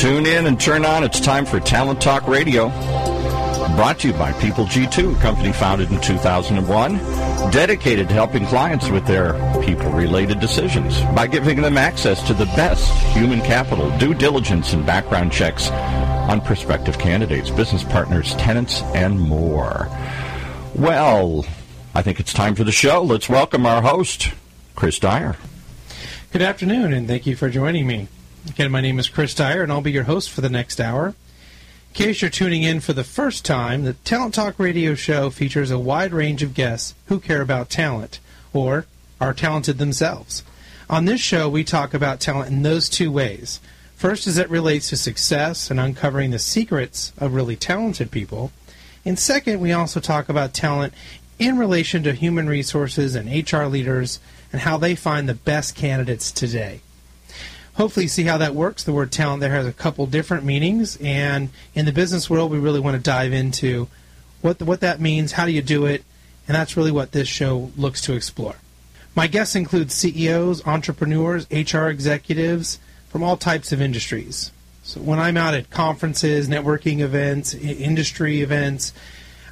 Tune in and turn on. It's time for Talent Talk Radio. Brought to you by People G2, a company founded in 2001, dedicated to helping clients with their people-related decisions by giving them access to the best human capital, due diligence, and background checks on prospective candidates, business partners, tenants, and more. Well, I think it's time for the show. Let's welcome our host, Chris Dyer. Good afternoon, and thank you for joining me. Again, my name is Chris Dyer, and I'll be your host for the next hour. In case you're tuning in for the first time, the Talent Talk radio show features a wide range of guests who care about talent, or are talented themselves. On this show, we talk about talent in those two ways. First, as it relates to success and uncovering the secrets of really talented people. And second, we also talk about talent in relation to human resources and HR leaders and how they find the best candidates today hopefully see how that works. The word talent there has a couple different meanings, and in the business world, we really want to dive into what the, what that means, how do you do it, and that's really what this show looks to explore. My guests include CEOs, entrepreneurs, HR executives from all types of industries. So when I'm out at conferences, networking events, industry events,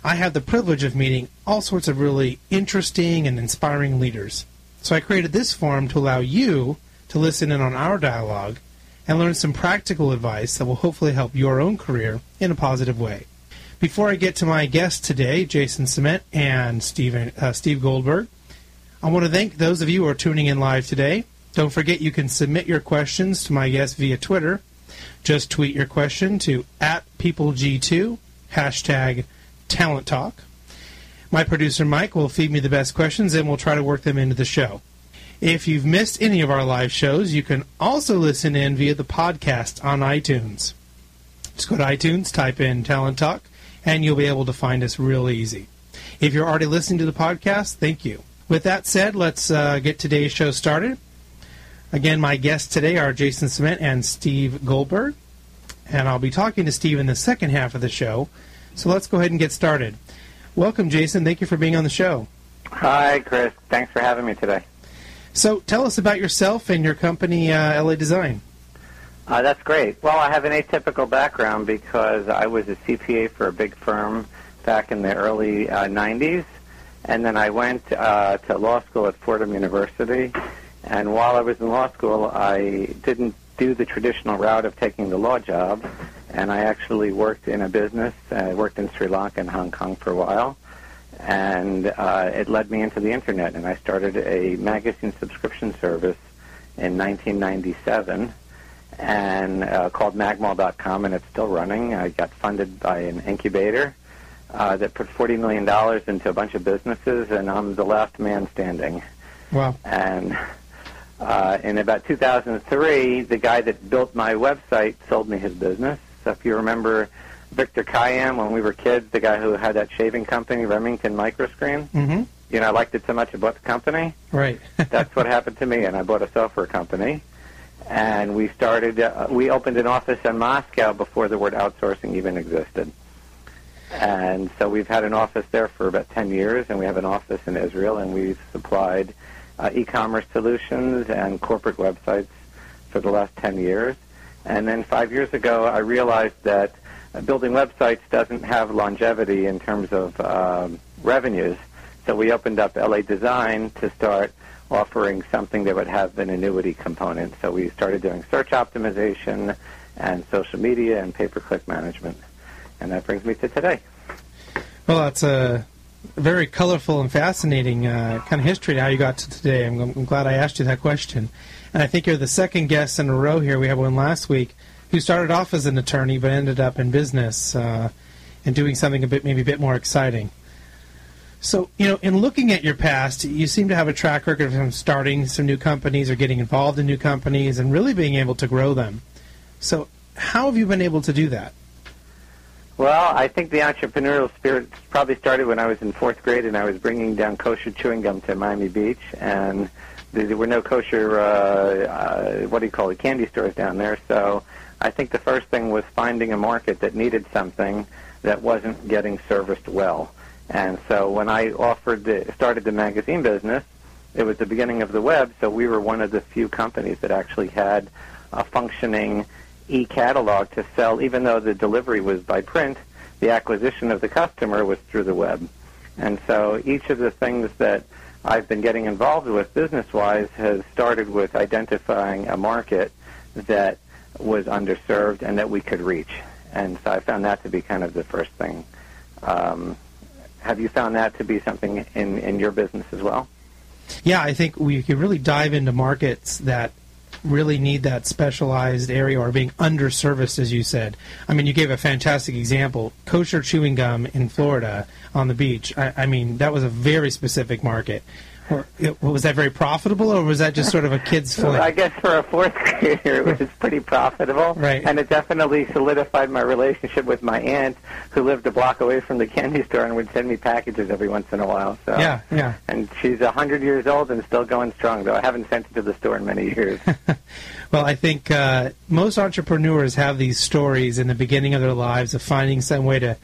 I have the privilege of meeting all sorts of really interesting and inspiring leaders. So I created this forum to allow you to listen in on our dialogue and learn some practical advice that will hopefully help your own career in a positive way. Before I get to my guests today, Jason Ciment and Steven, uh, Steve Goldberg, I want to thank those of you who are tuning in live today. Don't forget you can submit your questions to my guests via Twitter. Just tweet your question to at PeopleG2, hashtag Talent Talk. My producer Mike will feed me the best questions and we'll try to work them into the show. If you've missed any of our live shows, you can also listen in via the podcast on iTunes. Just go to iTunes, type in Talent Talk, and you'll be able to find us real easy. If you're already listening to the podcast, thank you. With that said, let's uh, get today's show started. Again, my guests today are Jason Ciment and Steve Goldberg, and I'll be talking to Steve in the second half of the show. So let's go ahead and get started. Welcome, Jason. Thank you for being on the show. Hi, Chris. Thanks for having me today. So tell us about yourself and your company, uh, LADezign. Uh, that's great. Well, I have an atypical background because I was a CPA for a big firm back in the early uh, 90s, and then I went uh, to law school at Fordham University. And while I was in law school, I didn't do the traditional route of taking the law job, and I actually worked in a business. I worked in Sri Lanka and Hong Kong for a while and uh, it led me into the internet. And I started a magazine subscription service in 1997, and uh, called Magmall.com, and it's still running. I got funded by an incubator uh, that put 40 million dollars into a bunch of businesses, and I'm the last man standing. Wow! And uh, in about 2003, the guy that built my website sold me his business. So if you remember Victor Kiam when we were kids, the guy who had that shaving company, Remington Microscreen. Mm-hmm. You know, I liked it so much I bought the company. Right. That's what happened to me, and I bought a software company. And we started, uh, we opened an office in Moscow before the word outsourcing even existed. And so we've had an office there for about 10 years, and we have an office in Israel, and we've supplied uh, e-commerce solutions and corporate websites for the last 10 years. And then five years ago, I realized that building websites doesn't have longevity in terms of um, revenues. So we opened up LADezign to start offering something that would have an annuity component. So we started doing search optimization and social media and pay-per-click management. And that brings me to today. Well, that's a very colorful and fascinating uh, kind of history to how you got to today. I'm, I'm glad I asked you that question. And I think you're the second guest in a row here. We had one last week who started off as an attorney but ended up in business uh, and doing something a bit maybe a bit more exciting. So, you know, in looking at your past, you seem to have a track record of starting some new companies or getting involved in new companies and really being able to grow them. So, how have you been able to do that? Well, I think the entrepreneurial spirit probably started when I was in fourth grade and I was bringing down kosher chewing gum to Miami Beach, and there were no kosher, uh, uh, what do you call it, candy stores down there. So I think the first thing was finding a market that needed something that wasn't getting serviced well. And so when I offered the, started the magazine business, it was the beginning of the web, so we were one of the few companies that actually had a functioning e-catalog to sell, even though the delivery was by print, the acquisition of the customer was through the web. And so each of the things that I've been getting involved with business-wise has started with identifying a market that was underserved and that we could reach. And so I found that to be kind of the first thing. Um, have you found that to be something in, in your business as well? Yeah, I think we could really dive into markets that really need that specialized area or being underserviced, as you said. I mean, you gave a fantastic example kosher chewing gum in Florida on the beach. I, I mean, that was a very specific market. Or, was that very profitable, or was that just sort of a kid's fling? I guess for a fourth grader, it was pretty profitable. Right. And it definitely solidified my relationship with my aunt, who lived a block away from the candy store and would send me packages every once in a while. So. Yeah, yeah. And she's a hundred years old and still going strong, though I haven't sent it to the store in many years. well, I think uh, most entrepreneurs have these stories in the beginning of their lives of finding some way to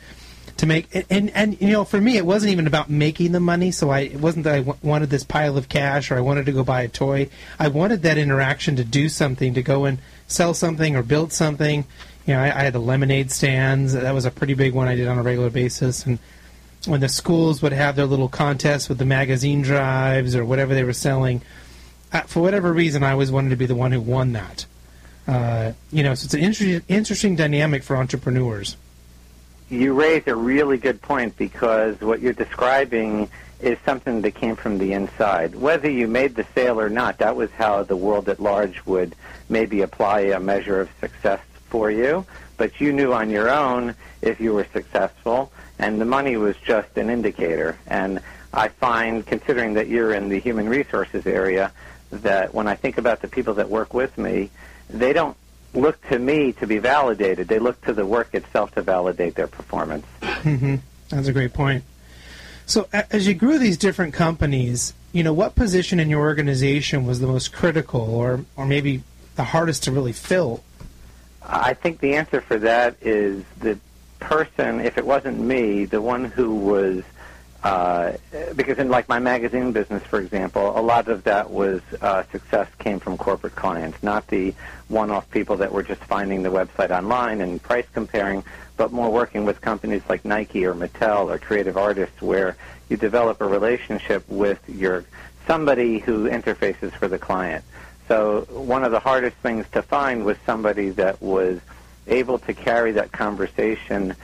to make and, and, you know for me it wasn't even about making the money so I it wasn't that I w- wanted this pile of cash or I wanted to go buy a toy. I wanted that interaction to do something to go and sell something or build something. You know I, I had the lemonade stands. That was a pretty big one I did on a regular basis. And when the schools would have their little contests with the magazine drives or whatever they were selling for whatever reason I always wanted to be the one who won that. Uh, you know so it's an interesting interesting dynamic for entrepreneurs you raise a really good point because what you're describing is something that came from the inside. Whether you made the sale or not, that was how the world at large would maybe apply a measure of success for you. But you knew on your own if you were successful, and the money was just an indicator. And I find, considering that you're in the human resources area, that when I think about the people that work with me, they don't look to me to be validated. They look to the work itself to validate their performance. Mm-hmm. That's a great point. So, as you grew these different companies, you know, what position in your organization was the most critical, or or maybe the hardest to really fill? I think the answer for that is the person. If it wasn't me, the one who was uh, because in like my magazine business, for example, a lot of that was uh, success came from corporate clients, not the one-off people that were just finding the website online and price comparing, but more working with companies like Nike or Mattel or creative artists, where you develop a relationship with your somebody who interfaces for the client. So one of the hardest things to find was somebody that was able to carry that conversation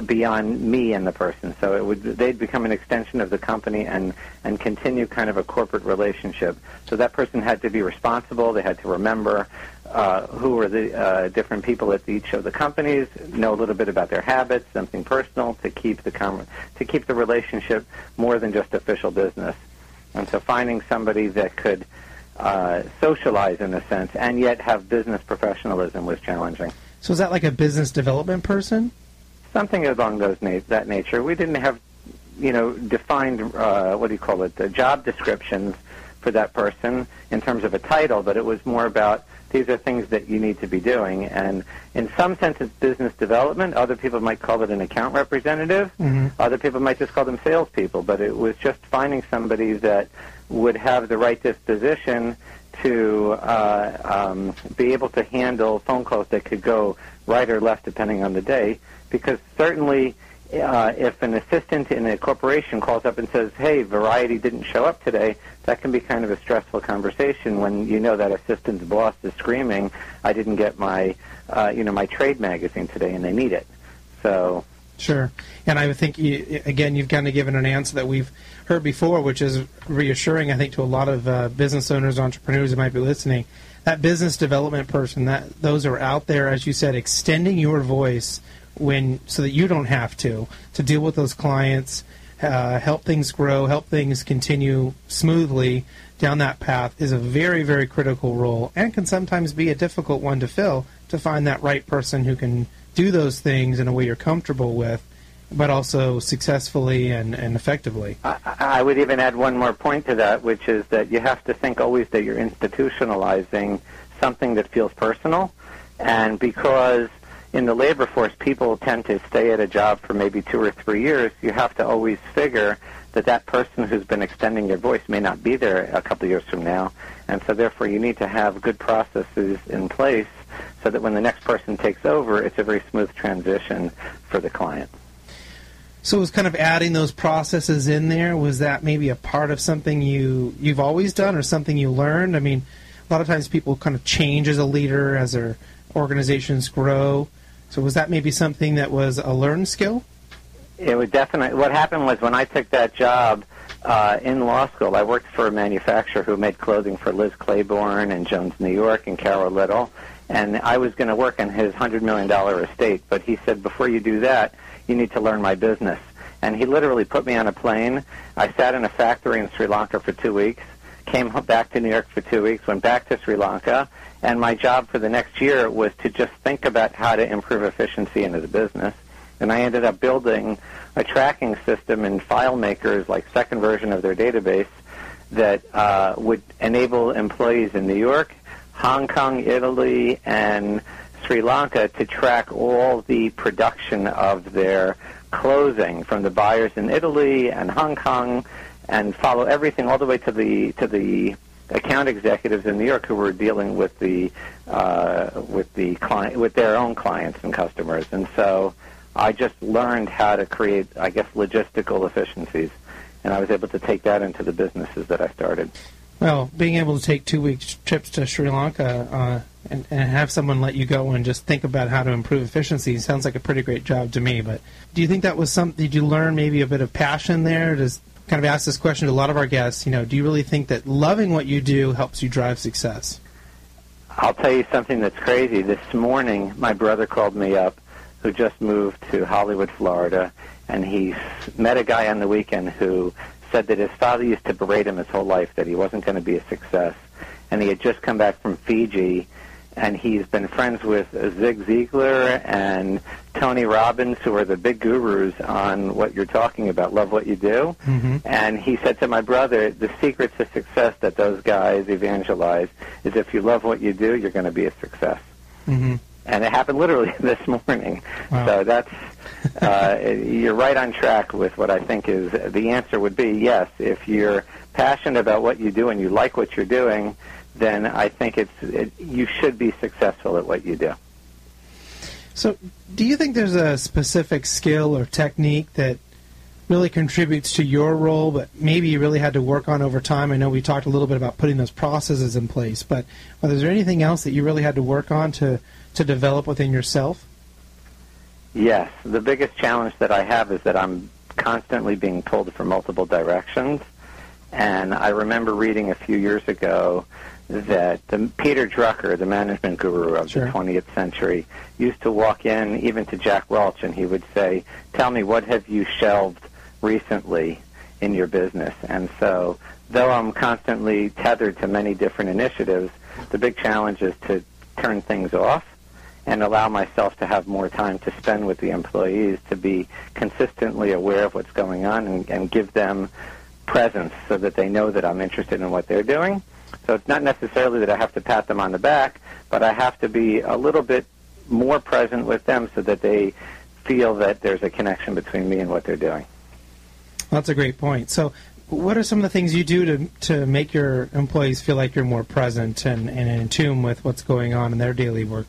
beyond me and the person. So it would they'd become an extension of the company and and continue kind of a corporate relationship. So that person had to be responsible. They had to remember uh, who were the uh, different people at each of the companies, know a little bit about their habits, something personal to keep the com- to keep the relationship more than just official business. And so finding somebody that could uh, socialize in a sense and yet have business professionalism was challenging. So is that like a business development person? Something along those na- that nature. We didn't have, you know, defined uh, what do you call it, the job descriptions for that person in terms of a title, but it was more about these are things that you need to be doing. And in some sense, it's business development. Other people might call it an account representative. Mm-hmm. Other people might just call them salespeople. But it was just finding somebody that would have the right disposition to uh, um, be able to handle phone calls that could go right or left depending on the day because certainly uh, if an assistant in a corporation calls up and says, "Hey, Variety didn't show up today," that can be kind of a stressful conversation when you know that assistant's boss is screaming, "I didn't get my, uh, you know, my trade magazine today, and they need it." So. Sure, and I think you, again you've kind of given an answer that we've heard before, which is reassuring. I think to a lot of uh, business owners, entrepreneurs who might be listening, that business development person, that those are out there, as you said, extending your voice when so that you don't have to to deal with those clients, uh, help things grow, help things continue smoothly down that path is a very very critical role and can sometimes be a difficult one to fill to find that right person who can do those things in a way you're comfortable with but also successfully and, and effectively. I, I would even add one more point to that, which is that you have to think always that you're institutionalizing something that feels personal. And because in the labor force, people tend to stay at a job for maybe two or three years. You have to always figure that that person who's been extending their voice may not be there a couple of years from now, and so therefore you need to have good processes in place so that when the next person takes over, it's a very smooth transition for the client. So it was kind of adding those processes in there. Was that maybe a part of something you you've always done, or something you learned? I mean, a lot of times people kind of change as a leader as their organizations grow. So was that maybe something that was a learned skill? It was definitely. What happened was when I took that job uh, in law school, I worked for a manufacturer who made clothing for Liz Claiborne and Jones New York and Carole Little, and I was going to work on his hundred million dollar estate. But he said, before you do that, you need to learn my business. And he literally put me on a plane. I sat in a factory in Sri Lanka for two weeks, came back to New York for two weeks, went back to Sri Lanka, and my job for the next year was to just think about how to improve efficiency into the business. And I ended up building a tracking system in FileMaker's like second version of their database that uh, would enable employees in New York, Hong Kong, Italy, and Sri Lanka to track all the production of their closing from the buyers in Italy and Hong Kong, and follow everything all the way to the to the account executives in New York who were dealing with the uh, with the client with their own clients and customers, and so I just learned how to create, I guess, logistical efficiencies, and I was able to take that into the businesses that I started. Well, being able to take two week trips to Sri Lanka uh, and, and have someone let you go and just think about how to improve efficiency sounds like a pretty great job to me. But do you think that was something? Did you learn maybe a bit of passion there? Does kind of ask this question to a lot of our guests. You know, do you really think that loving what you do helps you drive success? I'll tell you something that's crazy. This morning, my brother called me up, who just moved to Hollywood, Florida, and he met a guy on the weekend who said that his father used to berate him his whole life that he wasn't going to be a success, and he had just come back from Fiji, and he's been friends with Zig Ziglar and Tony Robbins, who are the big gurus on what you're talking about, love what you do. Mm-hmm. And he said to my brother, the secret to success that those guys evangelize is if you love what you do, you're going to be a success. Mm-hmm. And it happened literally this morning. Wow. So that's uh, you're right on track with what I think is the answer would be yes. If you're passionate about what you do and you like what you're doing, then I think it's it, you should be successful at what you do. So, do you think there's a specific skill or technique that really contributes to your role, but maybe you really had to work on over time? I know we talked a little bit about putting those processes in place, but is there anything else that you really had to work on to, to develop within yourself? Yes. The biggest challenge that I have is that I'm constantly being pulled from multiple directions. And I remember reading a few years ago that the, Peter Drucker, the management guru of Sure. the 20th century, used to walk in even to Jack Welch and he would say, "Tell me what have you shelved recently in your business?" And so, though I'm constantly tethered to many different initiatives, the big challenge is to turn things off and allow myself to have more time to spend with the employees to be consistently aware of what's going on and, and give them presence so that they know that I'm interested in what they're doing. So it's not necessarily that I have to pat them on the back, but I have to be a little bit more present with them so that they feel that there's a connection between me and what they're doing. That's a great point. So, what are some of the things you do to, to make your employees feel like you're more present and, and in tune with what's going on in their daily work?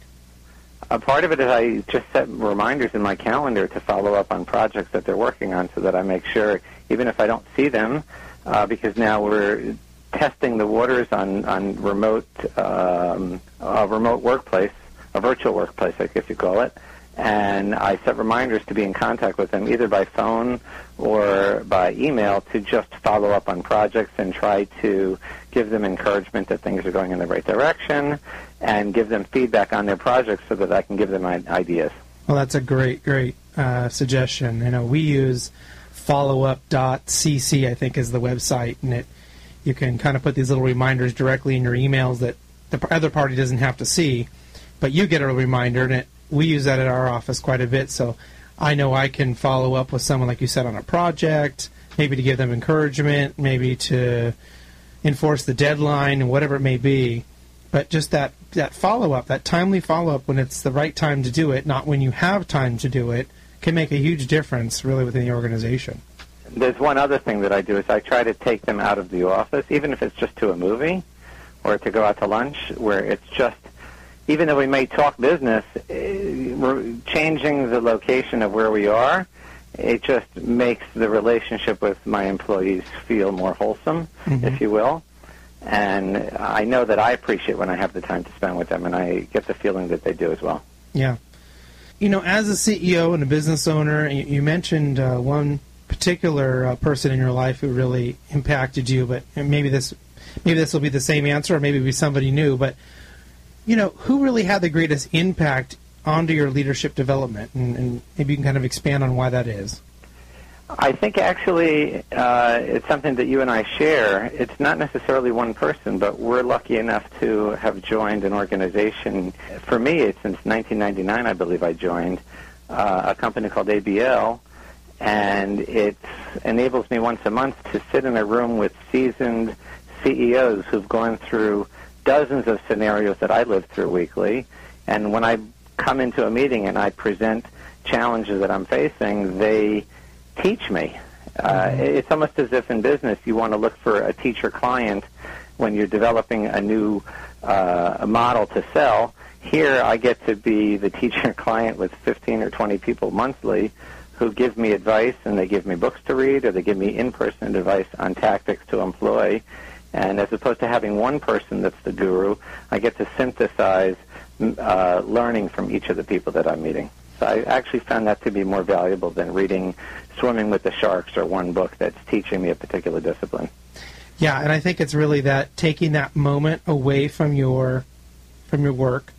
A part of it is I just set reminders in my calendar to follow up on projects that they're working on so that I make sure, even if I don't see them, uh, because now we're testing the waters on, on remote, um, a remote workplace, a virtual workplace, I guess you call it. And I set reminders to be in contact with them either by phone or by email to just follow up on projects and try to give them encouragement that things are going in the right direction and give them feedback on their projects so that I can give them ideas. Well, that's a great, great uh, suggestion. You know, we use followup.cc, I think, is the website, and it you can kind of put these little reminders directly in your emails that the other party doesn't have to see, but you get a reminder, and it, we use that at our office quite a bit. So I know I can follow up with someone, like you said, on a project, maybe to give them encouragement, maybe to enforce the deadline, and whatever it may be. But just that, that follow up, that timely follow up when it's the right time to do it, not when you have time to do it, can make a huge difference really within the organization. There's one other thing that I do is I try to take them out of the office, even if it's just to a movie or to go out to lunch, where it's just even though we may talk business, eh, we're changing the location of where we are, it just makes the relationship with my employees feel more wholesome, Mhm. if you will. And I know that I appreciate when I have the time to spend with them, and I get the feeling that they do as well. Yeah. You know, as a CEO and a business owner, you, you mentioned uh, one particular uh, person in your life who really impacted you, but maybe this maybe this will be the same answer, or maybe it'll be somebody new. But you know, who really had the greatest impact onto your leadership development, and, and maybe you can kind of expand on why that is. I think actually uh, it's something that you and I share. It's not necessarily one person, but we're lucky enough to have joined an organization. For me, it's since 1999, I believe I joined uh, a company called ABL, and it enables me once a month to sit in a room with seasoned CEOs who've gone through dozens of scenarios that I live through weekly. And when I come into a meeting and I present challenges that I'm facing, they teach me. Uh, it's almost as if in business you want to look for a teacher client when you're developing a new uh, model to sell. Here I get to be the teacher client with 15 or 20 people monthly who give me advice and they give me books to read or they give me in-person advice on tactics to employ. And as opposed to having one person that's the guru, I get to synthesize uh, learning from each of the people that I'm meeting. So I actually found that to be more valuable than reading Swimming with the Sharks or one book that's teaching me a particular discipline. Yeah, and I think it's really that taking that moment away from your from your work,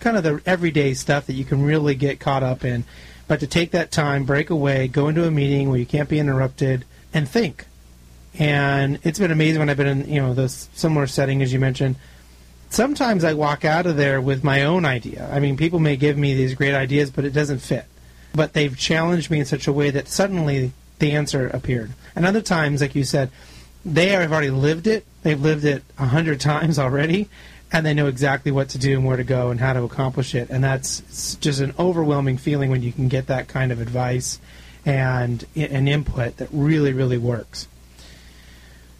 kind of the everyday stuff that you can really get caught up in, but to take that time, break away, go into a meeting where you can't be interrupted, and think. And it's been amazing when I've been in you know those similar setting as you mentioned. Sometimes I walk out of there with my own idea. I mean, people may give me these great ideas, but it doesn't fit. But they've challenged me in such a way that suddenly the answer appeared. And other times, like you said, they have already lived it. They've lived it a hundred times already, and they know exactly what to do and where to go and how to accomplish it. And that's just an overwhelming feeling when you can get that kind of advice and an input that really, really works.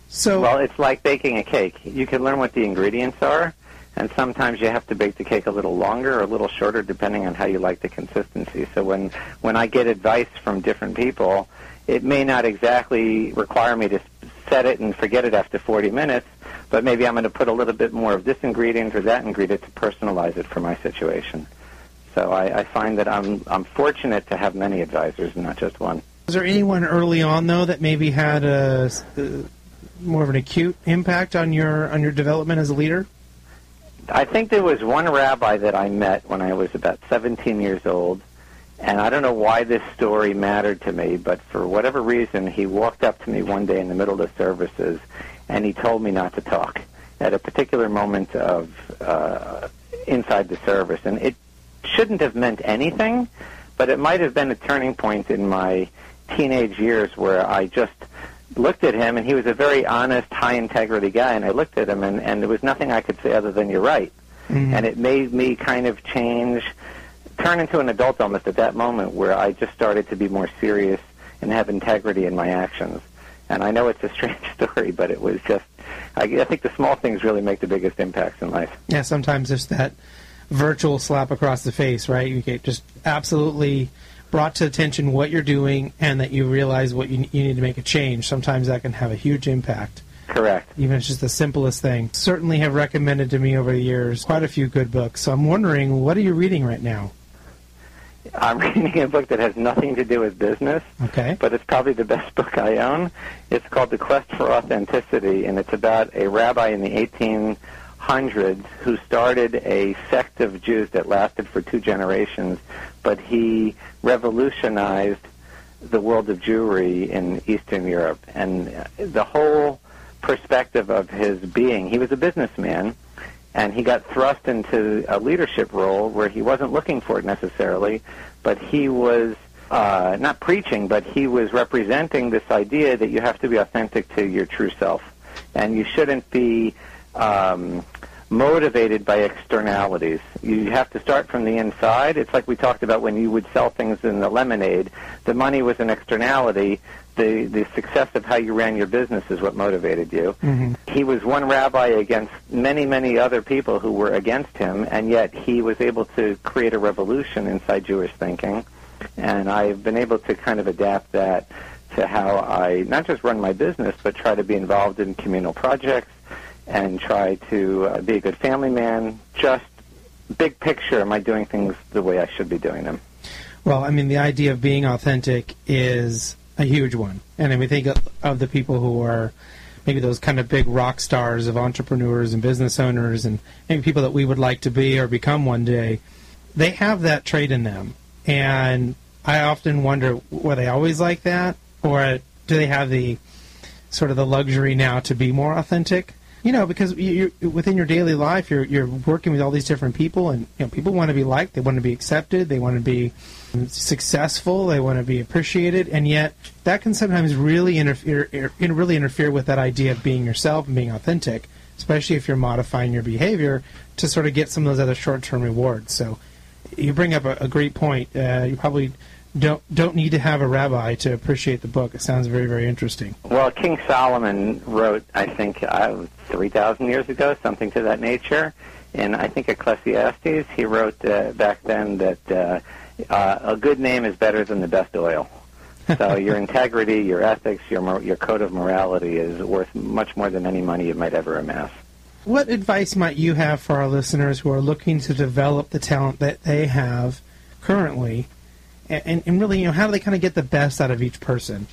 So, Well, it's like baking a cake. You can learn what the ingredients are, and sometimes you have to bake the cake a little longer or a little shorter depending on how you like the consistency. So when when I get advice from different people, it may not exactly require me to set it and forget it after 40 minutes, but maybe I'm going to put a little bit more of this ingredient or that ingredient to personalize it for my situation. So I, I find that I'm I'm fortunate to have many advisors, not just one. was there anyone early on though that maybe had a, uh more of an acute impact on your on your development as a leader? I think there was one rabbi that I met when I was about 17 years old, and I don't know why this story mattered to me, but for whatever reason, he walked up to me one day in the middle of the services, and he told me not to talk at a particular moment of uh, inside the service, and it shouldn't have meant anything, but it might have been a turning point in my teenage years where I just looked at him, and he was a very honest, high integrity guy. And I looked at him, and, and there was nothing I could say other than "You're right." Mhm. And it made me kind of change, turn into an adult almost at that moment, where I just started to be more serious and have integrity in my actions. And I know it's a strange story, but it was just. I, I think the small things really make the biggest impacts in life. Yeah, sometimes there's that virtual slap across the face, right? You get just absolutely brought to attention what you're doing and that you realize what you, you need to make a change. Sometimes that can have a huge impact, Correct. even if it's just the simplest thing. Certainly have recommended to me over the years quite a few good books. So I'm wondering, what are you reading right now? I'm reading a book that has nothing to do with business. Okay. but it's probably the best book I own. It's called The Quest for Authenticity, and it's about a rabbi in the 1800s who started a sect of Jews that lasted for two generations, but he revolutionized the world of Jewry in Eastern Europe. And the whole perspective of his being, he was a businessman, and he got thrust into a leadership role where he wasn't looking for it necessarily, but he was uh, not preaching, but he was representing this idea that you have to be authentic to your true self, and you shouldn't be um, motivated by externalities. You have to start from the inside. It's like we talked about when you would sell things in the lemonade. The money was an externality, the the success of how you ran your business is what motivated you. Mhm. He was one rabbi against many many other people who were against him, and yet he was able to create a revolution inside Jewish thinking. And I've been able to kind of adapt that to how I not just run my business, but try to be involved in communal projects and try to uh, be a good family man. Just big picture, am I doing things the way I should be doing them? Well, I mean, the idea of being authentic is a huge one. And I mean, think of, the people who are maybe those kind of big rock stars of entrepreneurs and business owners and maybe people that we would like to be or become one day. They have that trait in them. And I often wonder, were they always like that? Or do they have the sort of the luxury now to be more authentic? You know, because you within your daily life, you're you're working with all these different people, and you know, people want to be liked, they want to be accepted, they want to be successful, they want to be appreciated, and yet that can sometimes really interfere, in- really interfere with that idea of being yourself and being authentic, especially if you're modifying your behavior to sort of get some of those other short-term rewards. So, you bring up a, a great point. Uh, you probably don't don't need to have a rabbi to appreciate the book. It sounds very very interesting. Well, King Solomon wrote, I think, uh, 3,000 years ago, something to that nature. And I think, Ecclesiastes, he wrote uh, back then that uh, uh, a good name is better than the best oil. So your integrity, your ethics, your, your code of morality is worth much more than any money you might ever amass. What advice might you have for our listeners who are looking to develop the talent that they have currently, and, and really, you know, how do they kind of get the best out of each person?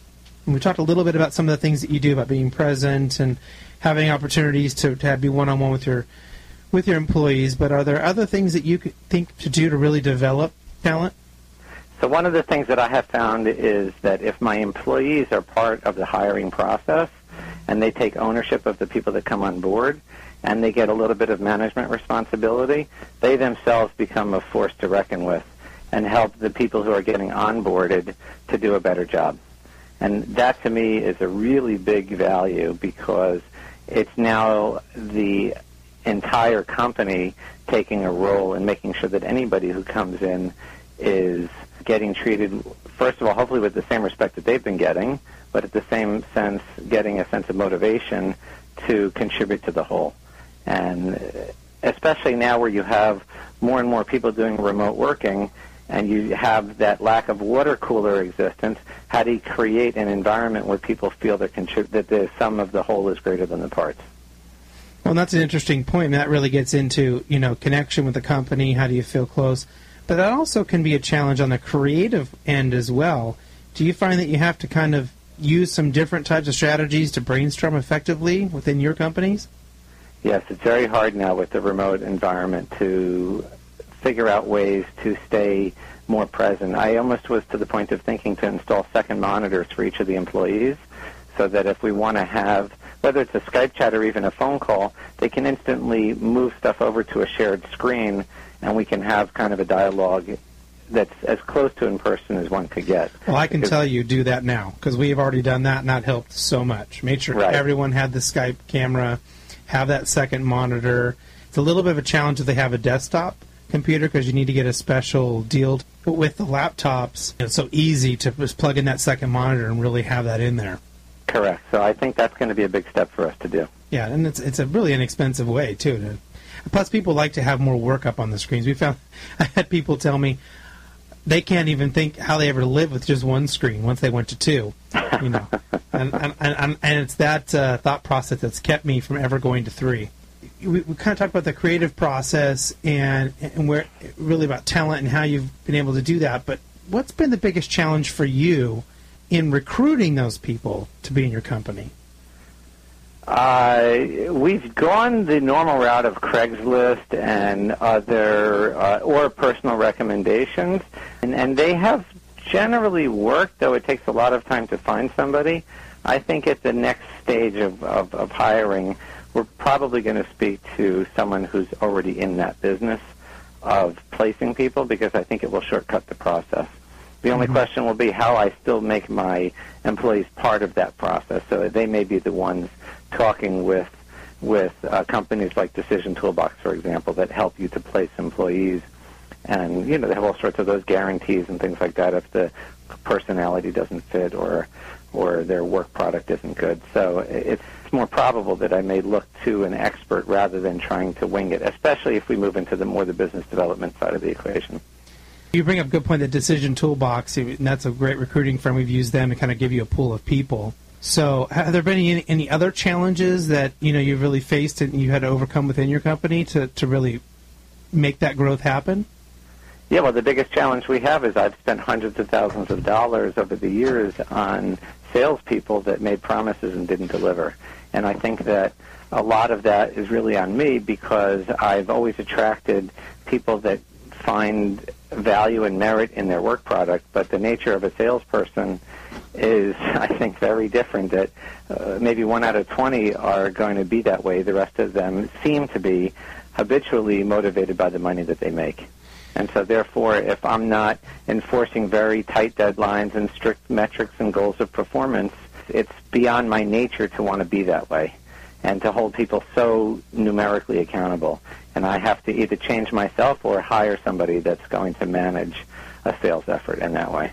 And we talked a little bit about some of the things that you do about being present and having opportunities to, to be one-on-one with your with your employees. But are there other things that you think to do to really develop talent? So one of the things that I have found is that if my employees are part of the hiring process and they take ownership of the people that come on board and they get a little bit of management responsibility, they themselves become a force to reckon with and help the people who are getting onboarded to do a better job. And that to me is a really big value because it's now the entire company taking a role in making sure that anybody who comes in is getting treated, first of all, hopefully with the same respect that they've been getting, but at the same sense, getting a sense of motivation to contribute to the whole. And especially now where you have more and more people doing remote working and you have that lack of water cooler existence, how do you create an environment where people feel that, contrib- that the sum of the whole is greater than the parts? Well, that's an interesting point. And that really gets into you know connection with the company. How do you feel close? But that also can be a challenge on the creative end as well. Do you find that you have to kind of use some different types of strategies to brainstorm effectively within your companies? Yes, it's very hard now with the remote environment to figure out ways to stay more present. I almost was to the point of thinking to install second monitors for each of the employees so that if we want to have, whether it's a Skype chat or even a phone call, they can instantly move stuff over to a shared screen and we can have kind of a dialogue that's as close to in person as one could get. Well, I can Because- tell you do that now because we have already done that, and that helped so much. Made sure Right. everyone had the Skype camera, have that second monitor. It's a little bit of a challenge if they have a desktop computer because you need to get a special deal. But with the laptops, it's so easy to just plug in that second monitor and really have that in there. Correct. So I think that's going to be a big step for us to do. Yeah, and it's it's a really inexpensive way too. To, plus, people like to have more work up on the screens. We found I had people tell me they can't even think how they ever live with just one screen once they went to two. You know, and and, and, and it's that uh, thought process that's kept me from ever going to three. We, we kind of talked about the creative process and and where really about talent and how you've been able to do that. But what's been the biggest challenge for you in recruiting those people to be in your company? Uh, we've gone the normal route of Craigslist and other uh, or personal recommendations, and, and they have generally worked. Though it takes a lot of time to find somebody. I think at the next stage of, of, of hiring, we're probably going to speak to someone who's already in that business of placing people because I think it will shortcut the process. The only question will be how I still make my employees part of that process, so they may be the ones talking with with uh, companies like Decision Toolbox, for example, that help you to place employees, and you know they have all sorts of those guarantees and things like that. If the personality doesn't fit or or their work product isn't good. So it's more probable that I may look to an expert rather than trying to wing it, especially if we move into the more the business development side of the equation. You bring up a good point, the Decision Toolbox, and that's a great recruiting firm. We've used them to kind of give you a pool of people. So, have there been any, any other challenges that you know you've really faced and you had to overcome within your company to, to really make that growth happen? Yeah, well, the biggest challenge we have is I've spent hundreds of thousands of dollars over the years on salespeople that made promises and didn't deliver. And I think that a lot of that is really on me because I've always attracted people that find value and merit in their work product, but the nature of a salesperson is, I think, very different. That uh, maybe one out of 20 are going to be that way. The rest of them seem to be habitually motivated by the money that they make. And so, therefore, if I'm not enforcing very tight deadlines and strict metrics and goals of performance, it's beyond my nature to want to be that way and to hold people so numerically accountable. And I have to either change myself or hire somebody that's going to manage a sales effort in that way.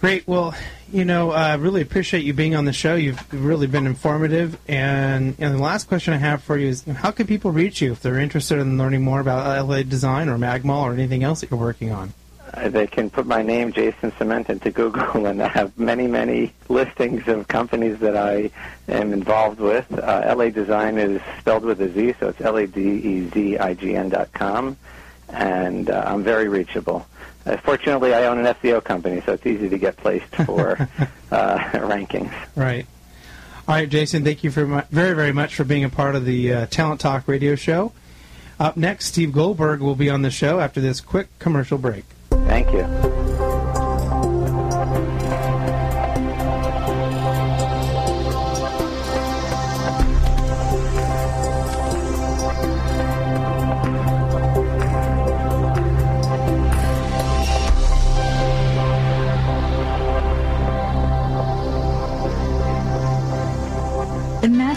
Great. Well, you know, I uh, really appreciate you being on the show. You've really been informative. And, and the last question I have for you is how can people reach you if they're interested in learning more about LADezign or Magmall or anything else that you're working on? Uh, they can put my name, Jason Ciment, into Google, and I have many, many listings of companies that I am involved with. Uh, LADezign is spelled with a Z, so it's L-A-D-E-Z-I-G-N dot com, and uh, I'm very reachable. Uh, fortunately, I own an SEO company, so it's easy to get placed for uh, rankings. Right. All right, Jason, thank you very, very, very much for being a part of the uh, Talent Talk radio show. Up next, Steve Goldberg will be on the show after this quick commercial break. Thank you.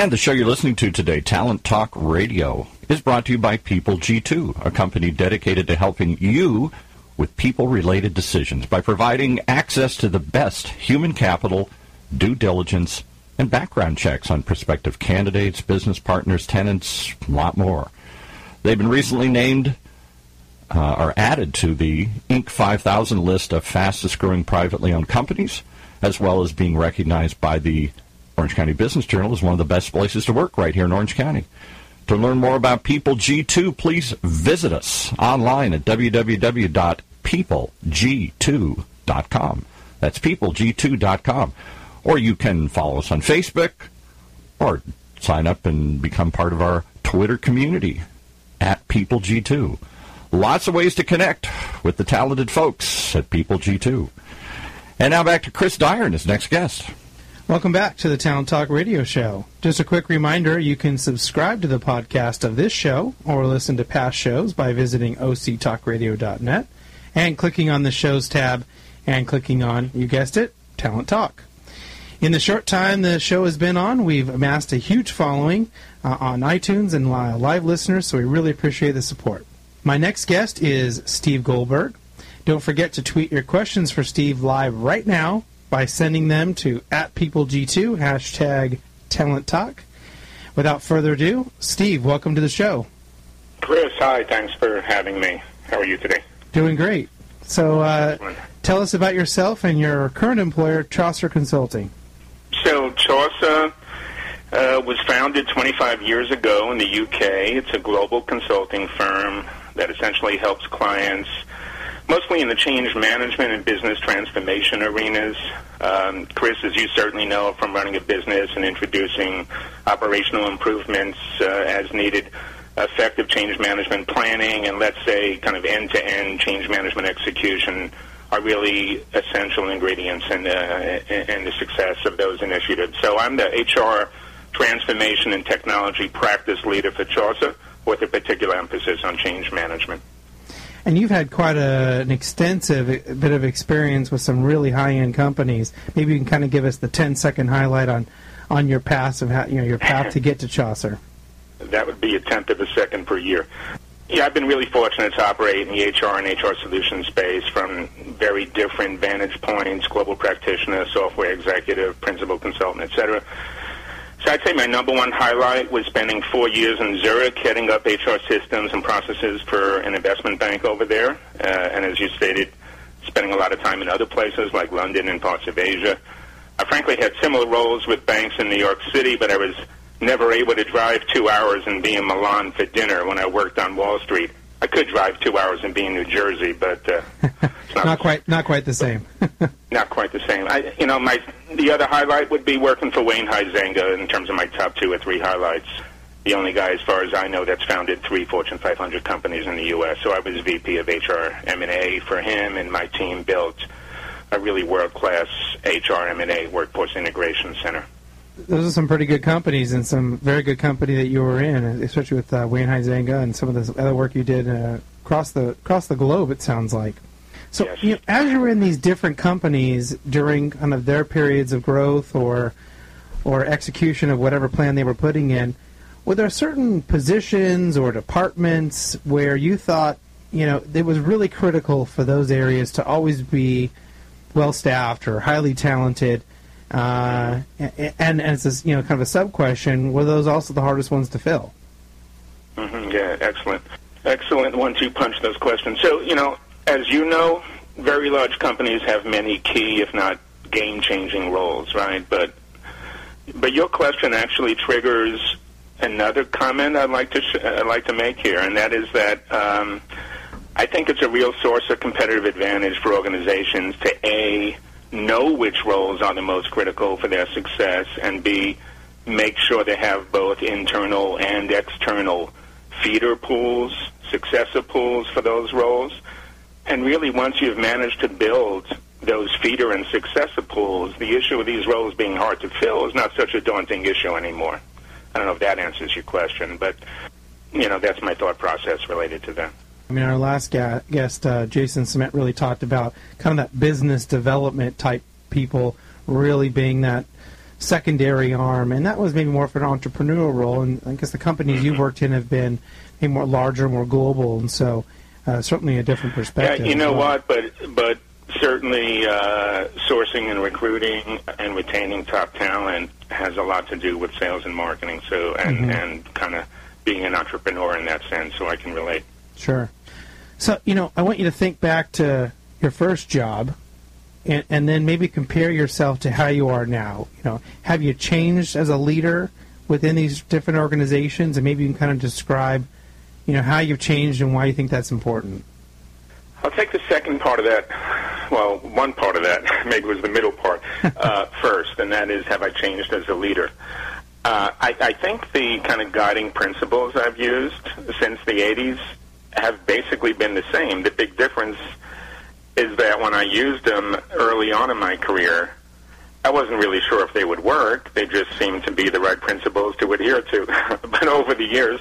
And the show you're listening to today, Talent Talk Radio, is brought to you by People G2, a company dedicated to helping you with people related decisions by providing access to the best human capital, due diligence, and background checks on prospective candidates, business partners, tenants, a lot more. They've been recently named uh, or added to the Inc. 5000 list of fastest growing privately owned companies, as well as being recognized by the Orange County Business Journal is one of the best places to work right here in Orange County. To learn more about People G2, please visit us online at www.peopleg2.com. That's peopleg2.com. Or you can follow us on Facebook or sign up and become part of our Twitter community at People G2. Lots of ways to connect with the talented folks at People G2. And now back to Chris Dyer and his next guest. Welcome back to the Talent Talk Radio Show. Just a quick reminder you can subscribe to the podcast of this show or listen to past shows by visiting octalkradio.net and clicking on the shows tab and clicking on, you guessed it, Talent Talk. In the short time the show has been on, we've amassed a huge following uh, on iTunes and live listeners, so we really appreciate the support. My next guest is Steve Goldberg. Don't forget to tweet your questions for Steve live right now by sending them to at PeopleG2, hashtag Talent Talk. Without further ado, Steve, welcome to the show. Chris, hi. Thanks for having me. How are you today? Doing great. So, uh, tell us about yourself and your current employer, Chaucer Consulting. So, Chaucer uh, was founded 25 years ago in the UK. It's a global consulting firm that essentially helps clients mostly in the change management and business transformation arenas. Um, Chris, as you certainly know from running a business and introducing operational improvements uh, as needed, effective change management planning and let's say kind of end-to-end change management execution are really essential ingredients in the, in the success of those initiatives. So I'm the HR transformation and technology practice leader for Chaucer with a particular emphasis on change management. And you've had quite a, an extensive bit of experience with some really high-end companies. Maybe you can kind of give us the 10-second highlight on, on your path of how, you know your path to get to Chaucer. That would be a tenth of a second per year. Yeah, I've been really fortunate to operate in the HR and HR solution space from very different vantage points, global practitioner, software executive, principal consultant, etc. So I'd say my number one highlight was spending four years in Zurich heading up HR systems and processes for an investment bank over there. Uh, and as you stated, spending a lot of time in other places like London and parts of Asia. I frankly had similar roles with banks in New York City, but I was never able to drive two hours and be in Milan for dinner when I worked on Wall Street. I could drive two hours and be in New Jersey, but uh, not, not quite not quite the same. not quite the same. I, you know, my the other highlight would be working for Wayne Huizenga in terms of my top two or three highlights. The only guy, as far as I know, that's founded three Fortune 500 companies in the U.S. So I was VP of HR M&A for him, and my team built a really world-class HR M&A workforce integration center those are some pretty good companies and some very good company that you were in, especially with uh, Wayne Huizenga and some of the other work you did uh, across the across the globe. It sounds like. So, yes. you know, as you were in these different companies during kind of their periods of growth or or execution of whatever plan they were putting in, were there certain positions or departments where you thought, you know, it was really critical for those areas to always be well staffed or highly talented? Uh, and, and as you know, kind of a sub question, were those also the hardest ones to fill? Mm-hmm, yeah, excellent, excellent one-two punch those questions. So you know, as you know, very large companies have many key, if not game-changing roles, right? But but your question actually triggers another comment I'd like to sh- I'd like to make here, and that is that um, I think it's a real source of competitive advantage for organizations to a know which roles are the most critical for their success, and B, make sure they have both internal and external feeder pools, successor pools for those roles. And really, once you've managed to build those feeder and successor pools, the issue of these roles being hard to fill is not such a daunting issue anymore. I don't know if that answers your question, but you know that's my thought process related to that. I mean, our last ga- guest, uh, Jason Ciment, really talked about kind of that business development type people really being that secondary arm, and that was maybe more for an entrepreneurial role. And I guess the companies you've worked in have been maybe more larger, more global, and so uh, certainly a different perspective. Yeah, you know well. what? But but certainly uh, sourcing and recruiting and retaining top talent has a lot to do with sales and marketing. So and Mhm. and kind of being an entrepreneur in that sense. So I can relate. Sure. So, you know, I want you to think back to your first job and, and then maybe compare yourself to how you are now. You know, have you changed as a leader within these different organizations? And maybe you can kind of describe, you know, how you've changed and why you think that's important. I'll take the second part of that. Well, one part of that, maybe was the middle part uh, first, and that is have I changed as a leader? Uh, I, I think the kind of guiding principles I've used since the 80s have basically been the same. The big difference is that when I used them early on in my career, I wasn't really sure if they would work. They just seemed to be the right principles to adhere to. but over the years,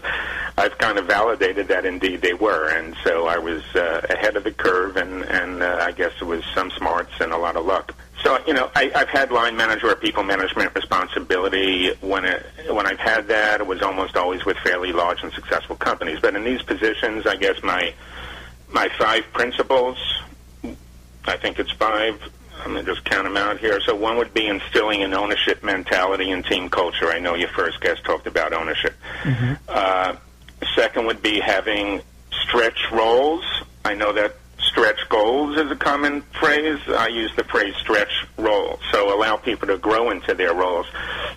I've kind of validated that indeed they were, and so I was uh, ahead of the curve, and and uh, I guess it was some smarts and a lot of luck. So you know, I, I've had line manager or people management responsibility. When it, when I've had that, it was almost always with fairly large and successful companies. But in these positions, I guess my my five principles. I think it's five. I'm going to just count them out here. So one would be instilling an ownership mentality and team culture. I know your first guest talked about ownership. Mm-hmm. Uh, second would be having stretch roles. I know that stretch goals is a common phrase. I use the phrase stretch roles. So allow people to grow into their roles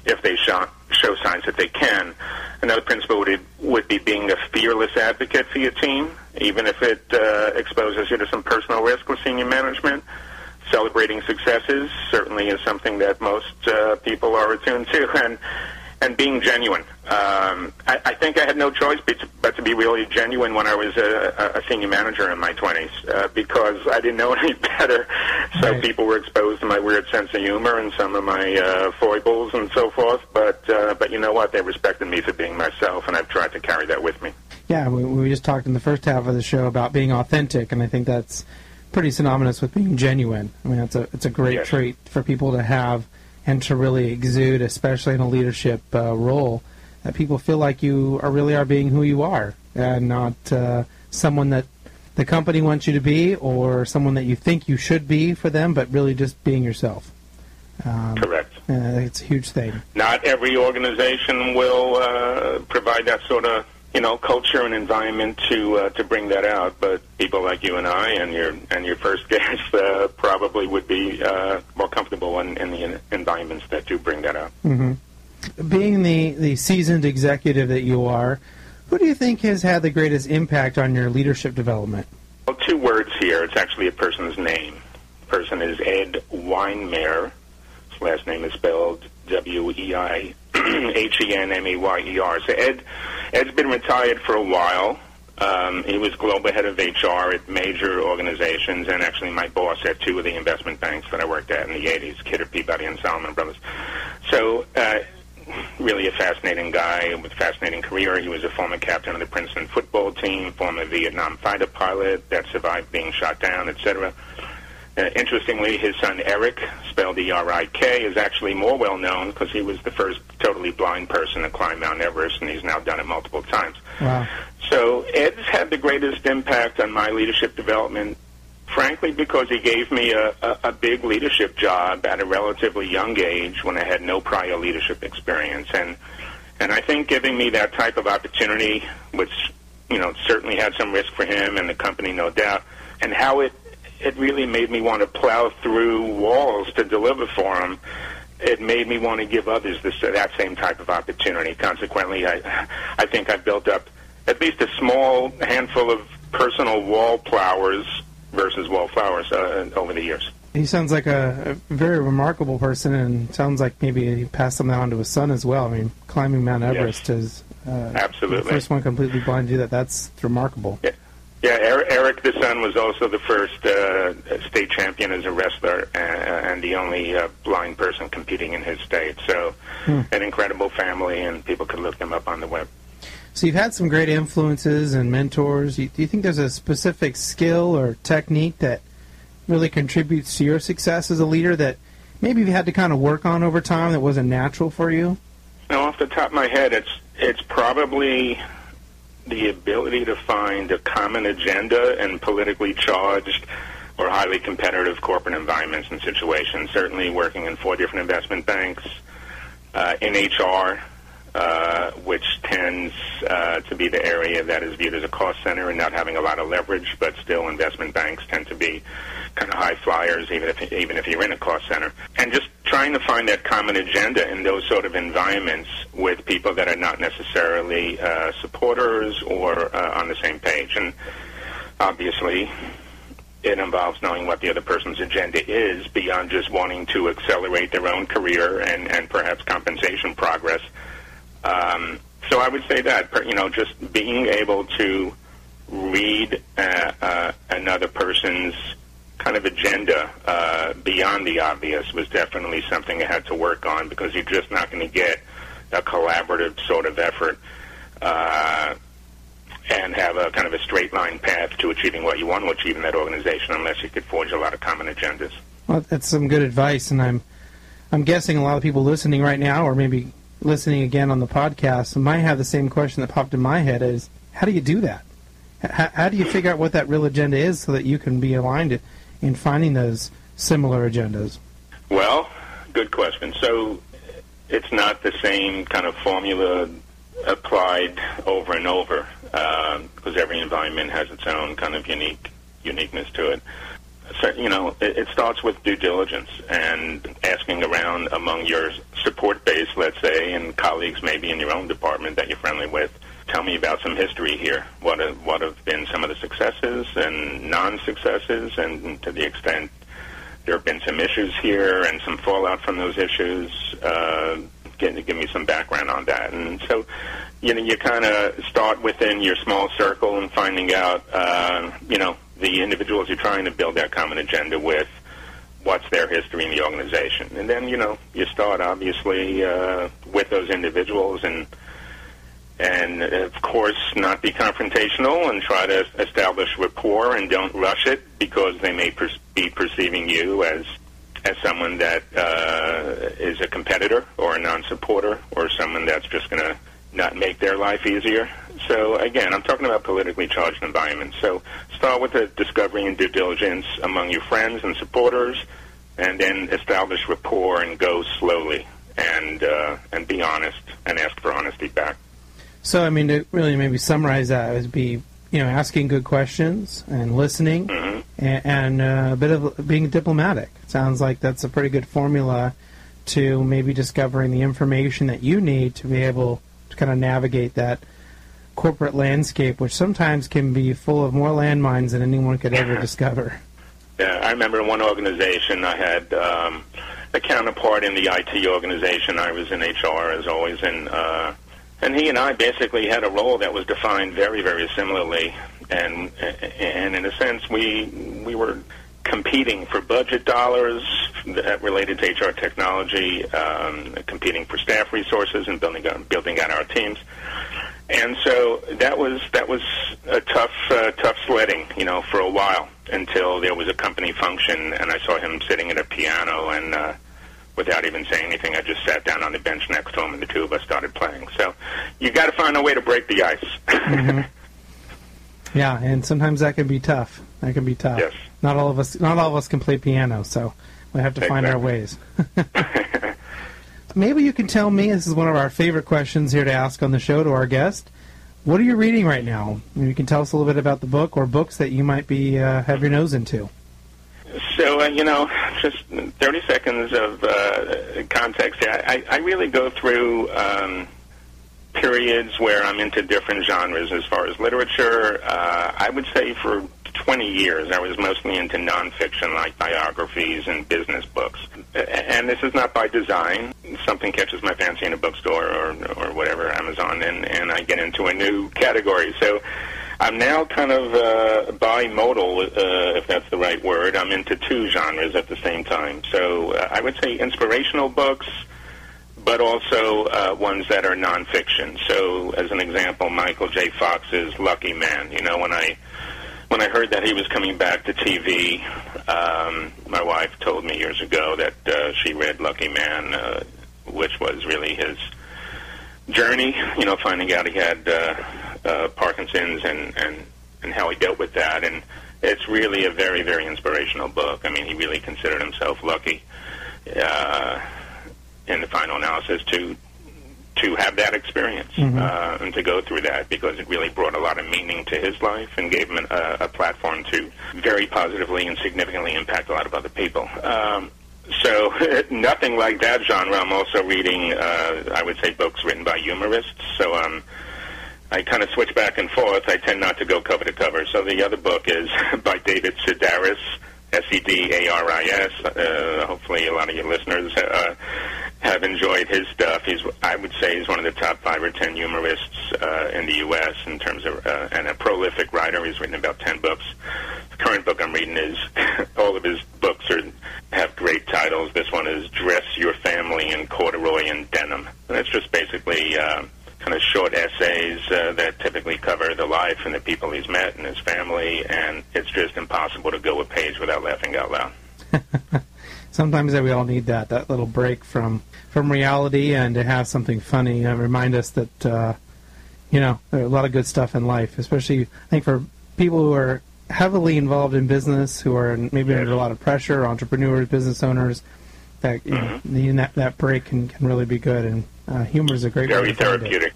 if they show, show signs that they can. Another principle would, would be being a fearless advocate for your team, even if it uh, exposes you to some personal risk with senior management celebrating successes certainly is something that most uh, people are attuned to, and and being genuine. Um, I, I think I had no choice but to, but to be really genuine when I was a, a senior manager in my 20s uh, because I didn't know any better. So right. people were exposed to my weird sense of humor and some of my uh, foibles and so forth. But uh, but you know what? They respected me for being myself, and I've tried to carry that with me. Yeah, we, we just talked in the first half of the show about being authentic, and I think that's pretty synonymous with being genuine. I mean, it's a it's a great yes. trait for people to have and to really exude, especially in a leadership uh, role, that people feel like you are really are being who you are and not uh, someone that the company wants you to be or someone that you think you should be for them, but really just being yourself. Um, Correct. Uh, it's a huge thing. Not every organization will uh, provide that sort of you know, culture and environment to uh, to bring that out. But people like you and I and your and your first guest uh, probably would be uh, more comfortable in, in the environments that do bring that out. Mm-hmm. Being the the seasoned executive that you are, who do you think has had the greatest impact on your leadership development? Well, two words here. It's actually a person's name. The person is Ed Weihenmayer. His last name is spelled W E I H E N M E Y E R. So Ed Ed's been retired for a while. Um, he was global head of HR at major organizations, and actually my boss at two of the investment banks that I worked at in the '80s, Kidder, Peabody, and Salomon Brothers. So, uh, really a fascinating guy with a fascinating career. He was a former captain of the Princeton football team, former Vietnam fighter pilot that survived being shot down, etc. Uh, interestingly, his son Erik, spelled E-R-I-K, is actually more well known because he was the first totally blind person to climb Mount Everest, and he's now done it multiple times. Wow. So Ed's had the greatest impact on my leadership development, frankly, because he gave me a, a, a big leadership job at a relatively young age when I had no prior leadership experience, and and I think giving me that type of opportunity, which you know certainly had some risk for him and the company, no doubt, and how it it really made me want to plow through walls to deliver for them. It made me want to give others this, that same type of opportunity. Consequently, I, I think I've built up at least a small handful of personal wall plowers versus wallflowers uh, over the years. He sounds like a, a, very remarkable person, and sounds like maybe he passed something on to his son as well. I mean, climbing Mount Everest yes. is uh, absolutely the first one completely blind to do that. That's remarkable. Yeah. Yeah, Erik, the son, was also the first uh, state champion as a wrestler uh, and the only uh, blind person competing in his state. So, hmm. an incredible family, and people could look them up on the web. So, you've had some great influences and mentors. Do you think there's a specific skill or technique that really contributes to your success as a leader that maybe you've had to kind of work on over time that wasn't natural for you? No, off the top of my head, it's it's probably the ability to find a common agenda in politically charged or highly competitive corporate environments and situations. Certainly, working in four different investment banks, uh, in HR, uh, which tends uh, to be the area that is viewed as a cost center and not having a lot of leverage, but still investment banks tend to be kind of high flyers, even if even if you're in a cost center, and just trying to find that common agenda in those sort of environments with people that are not necessarily uh, supporters or uh, on the same page, and obviously. It involves knowing what the other person's agenda is beyond just wanting to accelerate their own career and, and perhaps compensation progress. Um, so I would say that, you know, just being able to read uh, uh, another person's kind of agenda uh, beyond the obvious was definitely something I had to work on because you're just not going to get a collaborative sort of effort uh, and have a kind of a straight line path to achieving what you want to achieve in that organization unless you could forge a lot of common agendas. Well, that's some good advice, and I'm I'm guessing a lot of people listening right now, or maybe listening again on the podcast, might have the same question that popped in my head: is how do you do that? How, how do you figure out what that real agenda is so that you can be aligned in finding those similar agendas? Well, good question. So it's not the same kind of formula applied over and over because uh, every environment has its own kind of unique uniqueness to it. You know, it, it starts with due diligence and asking around among your support base, let's say, and colleagues maybe in your own department that you're friendly with. Tell me about some history here. What have, what have been some of the successes and non-successes, and to the extent there have been some issues here and some fallout from those issues. Uh, give, give me some background on that. And so, you know, you kind of start within your small circle and finding out, uh, you know, the individuals you're trying to build that common agenda with, what's their history in the organization. And then, you know, you start obviously uh, with those individuals and and of course not be confrontational and try to establish rapport and don't rush it because they may per- be perceiving you as as someone that uh, is a competitor or a non-supporter or someone that's just going to not make their life easier. So again, I'm talking about politically charged environments. So start with the discovery and due diligence among your friends and supporters, and then establish rapport and go slowly and uh, and be honest and ask for honesty back. So I mean, to really maybe summarize that would be you know asking good questions and listening, mm-hmm. and, and uh, a bit of being diplomatic. It Sounds like that's a pretty good formula to maybe discovering the information that you need to be able to kind of navigate that corporate landscape, which sometimes can be full of more landmines than anyone could ever discover. Yeah, I remember in one organization I had um, a counterpart in the IT organization. I was in HR as always, and uh, and he and I basically had a role that was defined very, very similarly, and and in a sense we we were competing for budget dollars that related to HR technology, um, competing for staff resources, and building out, building out our teams. And so that was that was a tough uh, tough sledding, you know, for a while until there was a company function, and I saw him sitting at a piano, and uh, without even saying anything, I just sat down on the bench next to him, and the two of us started playing. So you got to find a way to break the ice. mm-hmm. Yeah, and sometimes that can be tough. That can be tough. Yes. Not all of us. Not all of us can play piano, so we have to find our ways. Maybe you can tell me. This is one of our favorite questions here to ask on the show to our guest. What are you reading right now? You can tell us a little bit about the book or books that you might be uh, have your nose into. So uh, you know, just 30 seconds of uh, context here. I, I really go through um, periods where I'm into different genres as far as literature. Uh, I would say for 20 years, I was mostly into nonfiction, like biographies and business books. And this is not by design. Something catches my fancy in a bookstore or, or whatever, Amazon, and, and I get into a new category. So I'm now kind of uh, bimodal, uh, if that's the right word. I'm into two genres at the same time. So uh, I would say inspirational books, but also uh, ones that are nonfiction. So, as an example, Michael J. Fox's Lucky Man. You know, when I when I heard that he was coming back to TV, um, my wife told me years ago that uh, she read Lucky Man, uh, which was really his journey. You know, finding out he had uh, uh, Parkinson's and and and how he dealt with that, and it's really a very very inspirational book. I mean, he really considered himself lucky uh, in the final analysis to to have that experience mm-hmm. uh, and to go through that because it really brought a lot of meaning to his life and gave him a, a platform to very positively and significantly impact a lot of other people. Um, so nothing like that genre. I'm also reading, uh, I would say, books written by humorists. So um, I kind of switch back and forth. I tend not to go cover to cover. So the other book is by David Sedaris, S-E-D-A-R-I-S. Uh, hopefully a lot of your listeners uh, have enjoyed his stuff. He's, I would say, he's one of the top five or ten humorists uh, in the U.S. in terms of, uh, and a prolific writer. He's written about ten books. The current book I'm reading is all of his books are have great titles. This one is "Dress Your Family in Corduroy and Denim," and it's just basically uh, kind of short essays uh, that typically cover the life and the people he's met and his family, and it's just impossible to go a page without laughing out loud. Sometimes we all need that that little break from from reality and to have something funny and remind us that uh, you know there's a lot of good stuff in life, especially I think for people who are heavily involved in business, who are maybe under a lot of pressure, entrepreneurs, business owners. That you know, needing that, that break can, can really be good, and uh, humor is a great way Very to find it. therapeutic.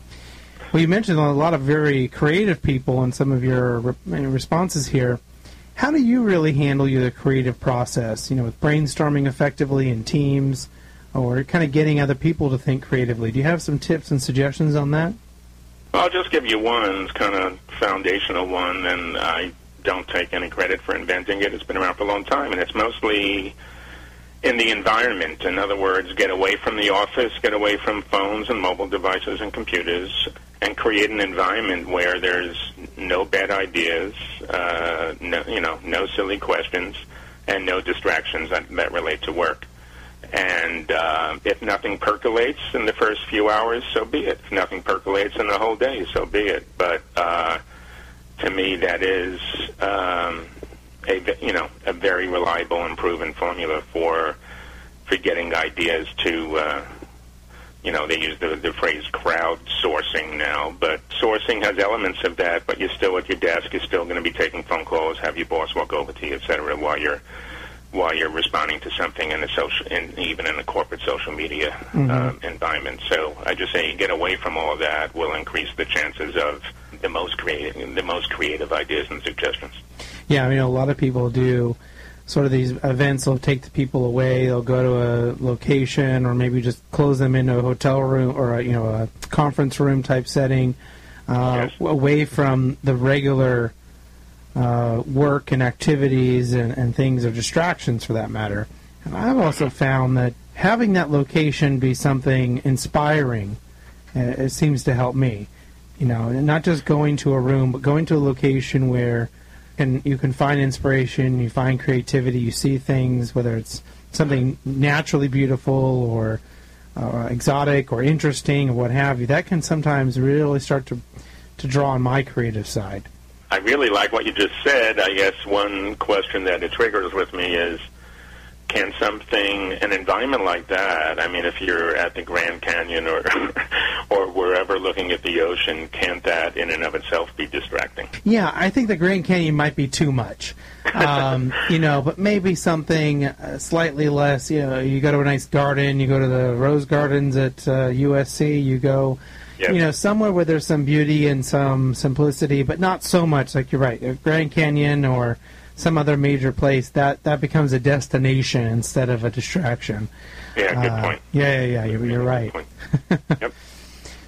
Well, you mentioned a lot of very creative people in some of your re- responses here. How do you really handle your creative process? You know, with brainstorming effectively in teams, or kind of getting other people to think creatively. Do you have some tips and suggestions on that? I'll just give you one, it's kind of foundational one, and I don't take any credit for inventing it. It's been around for a long time, and it's mostly in the environment. In other words, get away from the office, get away from phones and mobile devices and computers, and create an environment where there's no bad ideas, uh, no, you know, no silly questions, and no distractions that, that relate to work. And uh, if nothing percolates in the first few hours, so be it. If nothing percolates in the whole day, so be it. But uh, to me, that is um, a you know a very reliable and proven formula for for getting ideas to. Uh, you know, they use the, the phrase crowdsourcing now, but sourcing has elements of that. But you're still at your desk. You're still going to be taking phone calls, have your boss walk over to you, et cetera, while you're while you're responding to something in the social, in, even in the corporate social media um, environment. So I just say get away from all of that will increase the chances of the most creative, the most creative ideas and suggestions. Yeah, I mean, a lot of people do sort of these events. They'll take the people away. They'll go to a location, or maybe just close them into a hotel room or a, you know a conference room type setting, uh, Yes. away from the regular uh, work and activities and, and things or distractions for that matter. And I've also found that having that location be something inspiring, uh, it seems to help me. You know, not just going to a room, but going to a location where and you can find inspiration, you find creativity, you see things, whether it's something naturally beautiful or uh, exotic or interesting or what have you. That can sometimes really start to to draw on my creative side. I really like what you just said. I guess one question that it triggers with me is can something, an environment like that, I mean, if you're at the Grand Canyon or, or wherever looking at the ocean, can't that in and of itself be distracting? Yeah, I think the Grand Canyon might be too much. Um, you know, but maybe something uh, slightly less. You know, you go to a nice garden, you go to the rose gardens at uh, USC, you go, Yes. you know, somewhere where there's some beauty and some simplicity, but not so much. Like you're right, Grand Canyon or some other major place that that becomes a destination instead of a distraction. Yeah, good Uh, point. Yeah, yeah, yeah. You're, you're right. Yep.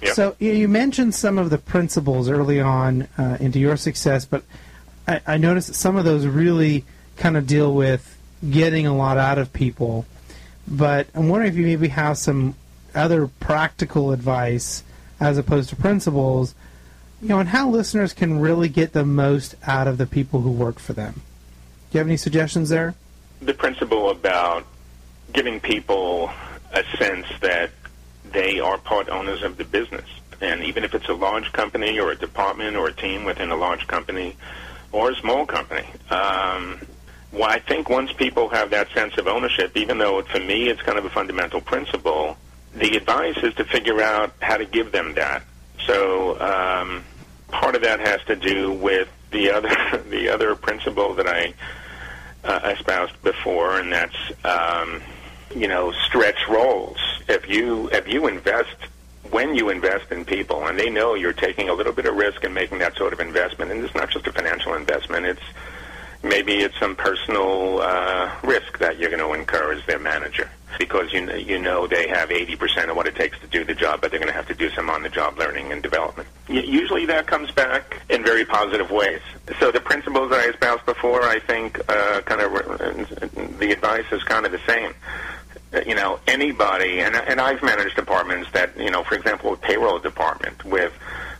Yep. So you, you mentioned some of the principles early on uh, into your success, but I, I noticed that some of those really kind of deal with getting a lot out of people. But I'm wondering if you maybe have some other practical advice as opposed to principles, you know, and how listeners can really get the most out of the people who work for them. Do you have any suggestions there? the principle about giving people a sense that they are part owners of the business. And even if it's a large company or a department or a team within a large company or a small company, um, well, I think once people have that sense of ownership, even though for me it's kind of a fundamental principle, the advice is to figure out how to give them that. So um, part of that has to do with the other the other principle that I uh, espoused before, and that's um, you know stretch roles. If you if you invest when you invest in people, and they know you're taking a little bit of risk in making that sort of investment, and it's not just a financial investment, it's maybe it's some personal uh, risk that you're going to incur as their manager because you you know they have 80% of what it takes to do the job, but they're going to have to do some on-the-job learning and development. Usually that comes back in very positive ways. So the principles that I espoused before, I think, uh, kind of the advice is kind of the same. Uh, You know, anybody, and, and I've managed departments that, you know, for example, a payroll department with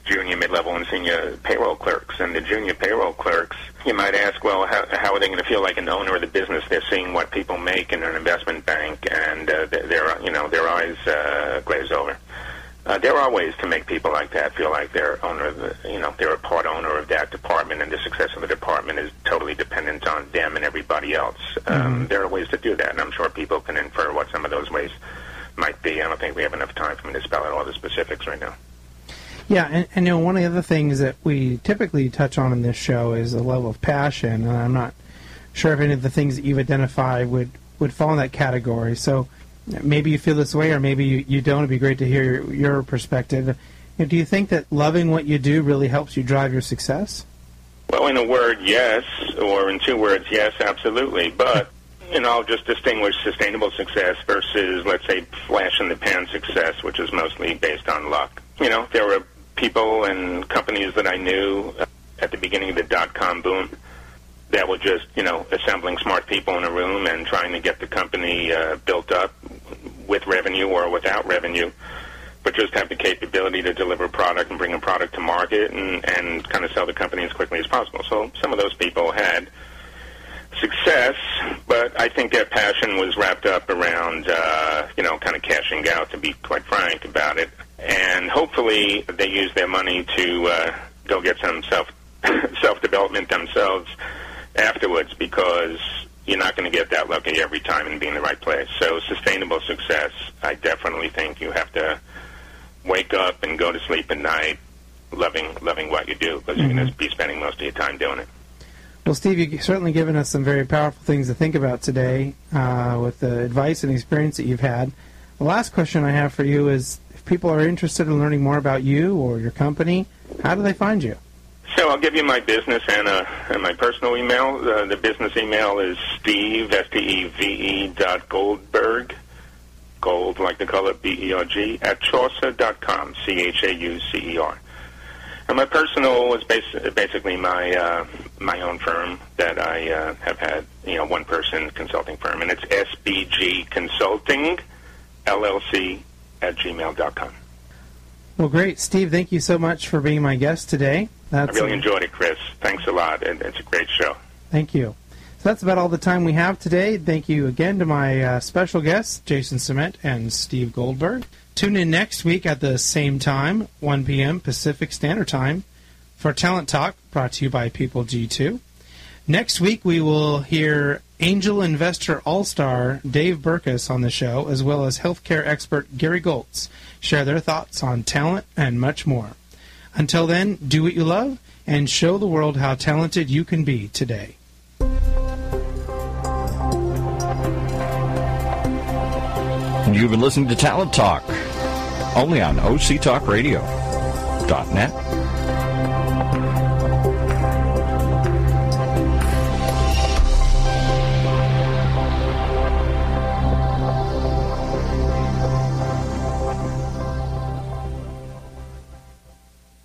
junior, mid-level, and senior payroll clerks. And the junior payroll clerks, you might ask, well, how, how are they going to feel like an owner of the business? They're seeing what people make in an investment bank, and uh, their, you know, their eyes uh, glaze over. uh, there are ways to make people like that feel like they're owner of the, you know, they're a part owner of that department, and the success of the department is totally dependent on them and everybody else. Um, There are ways to do that, and I'm sure people can infer what some of those ways might be. I don't think we have enough time for me to spell out all the specifics right now. Yeah, and, and you know, one of the other things that we typically touch on in this show is the level of passion, and I'm not sure if any of the things that you've identified would, would fall in that category. So maybe you feel this way, or maybe you, you don't. It'd be great to hear your, your perspective. You know, do you think that loving what you do really helps you drive your success? Well, in a word, yes, or in two words, yes, absolutely. But know, I'll just distinguish sustainable success versus, let's say, flash in the pan success, which is mostly based on luck. You know, there were people and companies that I knew uh, at the beginning of the dot com boom that were just, you know, assembling smart people in a room and trying to get the company uh, built up with revenue or without revenue, but just have the capability to deliver product and bring a product to market and, and kind of sell the company as quickly as possible. So some of those people had success, but I think their passion was wrapped up around, uh, you know, kind of cashing out, to be quite frank about it. And hopefully they use their money to uh, go get some self self development themselves afterwards, because you're not going to get that lucky every time and be in the right place. So sustainable success, I definitely think you have to wake up and go to sleep at night loving loving what you do, because you're going to be spending most of your time doing it. Well, Steve, you've certainly given us some very powerful things to think about today uh, with the advice and experience that you've had. The last question I have for you is if people are interested in learning more about you or your company, how do they find you? So I'll give you my business and, uh, and my personal email. Uh, the business email is steve, S-T-E-V-E dot Goldberg, gold like the color B-E-R-G, at chaucer dot com, C-H-A-U-C-E-R. And my personal is bas- basically my uh, my own firm that I uh, have had, you know, one person consulting firm, and it's SBG Consulting LLC at gmail.com. Well, great. Steve, thank you so much for being my guest today. That's, I really enjoyed it, Chris. Thanks a lot. and It's a great show. Thank you. So that's about all the time we have today. Thank you again to my uh, special guests, Jason Ciment and Steve Goldberg. Tune in next week at the same time, 1 p.m. Pacific Standard Time, for Talent Talk, brought to you by People G2. Next week, we will hear angel investor all star Dave Burkus on the show, as well as healthcare expert Gary Goltz, share their thoughts on talent and much more. Until then, do what you love and show the world how talented you can be today. You've been listening to Talent Talk, only on OCTalkRadio.net.